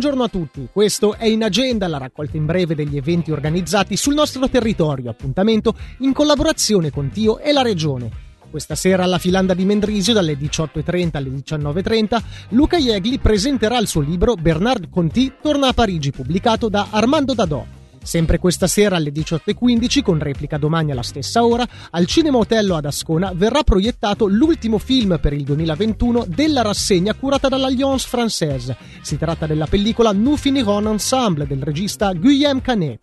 Buongiorno a tutti, questo è In Agenda, la raccolta in breve degli eventi organizzati sul nostro territorio, appuntamento in collaborazione con Tio e la Regione. Questa sera alla Filanda di Mendrisio dalle 18.30 alle 19.30 Luca Iegli presenterà il suo libro Bernard Conti torna a Parigi pubblicato da Armando Dadò. Sempre questa sera alle 18.15, con replica domani alla stessa ora, al Cinema Otello ad Ascona verrà proiettato l'ultimo film per il 2021 della rassegna curata dall'Alliance Française. Si tratta della pellicola Nous finirons ensemble del regista Guillaume Canet.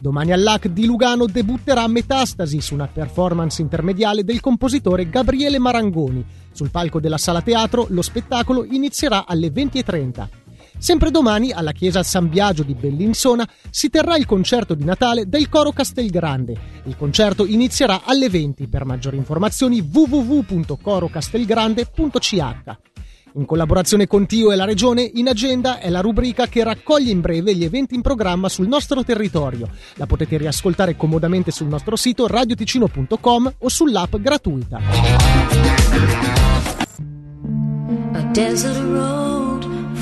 Domani all'AC di Lugano debutterà Metastasi su una performance intermediale del compositore Gabriele Marangoni. Sul palco della sala teatro lo spettacolo inizierà alle 20.30. Sempre domani, alla chiesa San Biagio di Bellinsona, si terrà il concerto di Natale del Coro Castelgrande. Il concerto inizierà alle 20. Per maggiori informazioni www.corocastelgrande.ch. In collaborazione con Tio e la Regione, in agenda è la rubrica che raccoglie in breve gli eventi in programma sul nostro territorio. La potete riascoltare comodamente sul nostro sito radioticino.com o sull'app gratuita.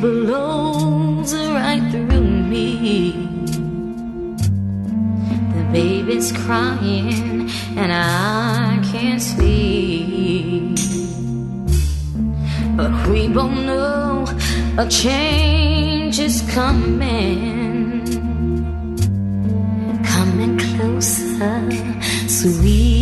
Blows right through me. The baby's crying and I can't sleep. But we both know a change is coming. Coming closer, sweet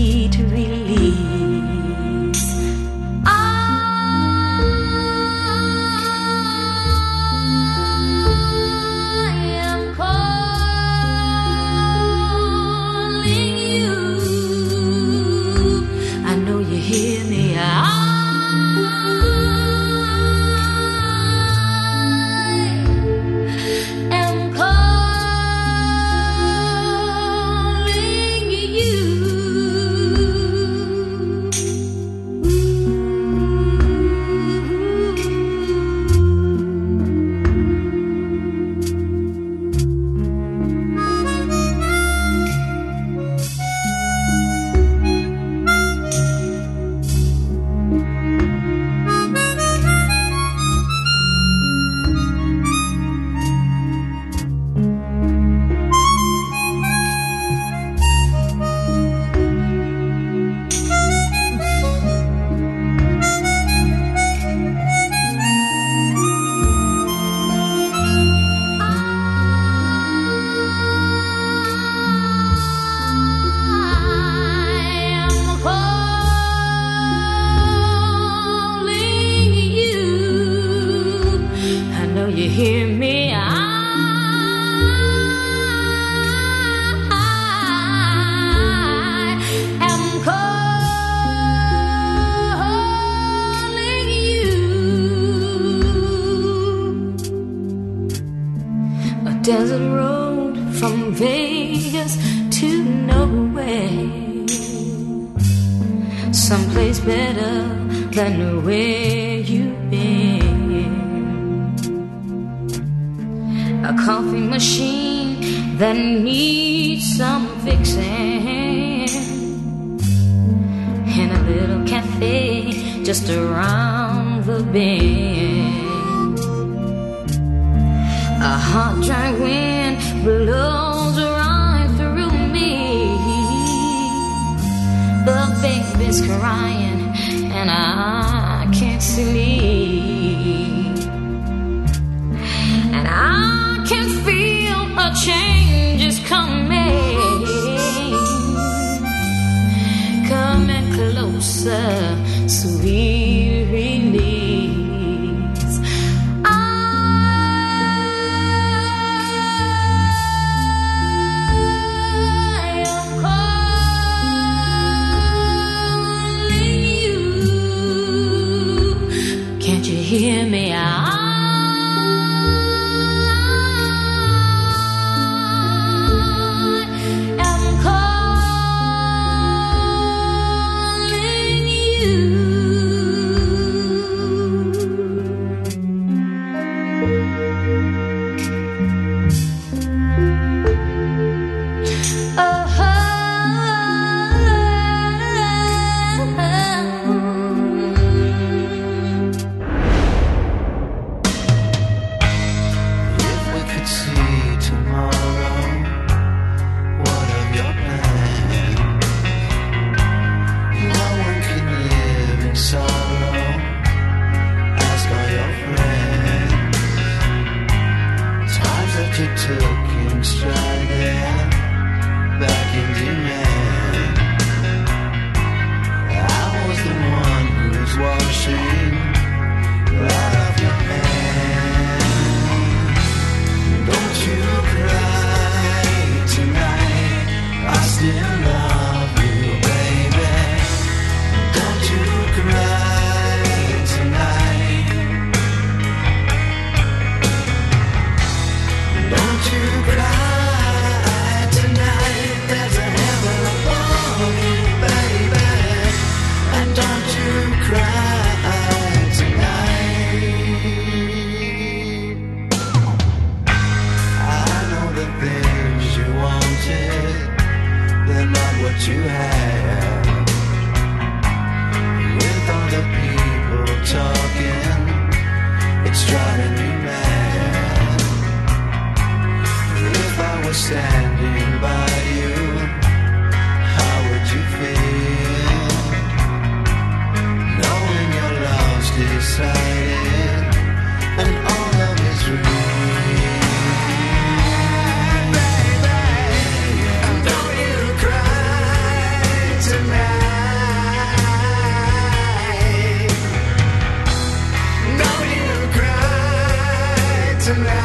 hear me. I desert road from Vegas to nowhere. Someplace better than where you've been. A coffee machine that needs some fixing. In a little cafe just around the bend. A hot, dry wind blows right through me. The baby's crying, and I can't sleep. You wanted, tonight.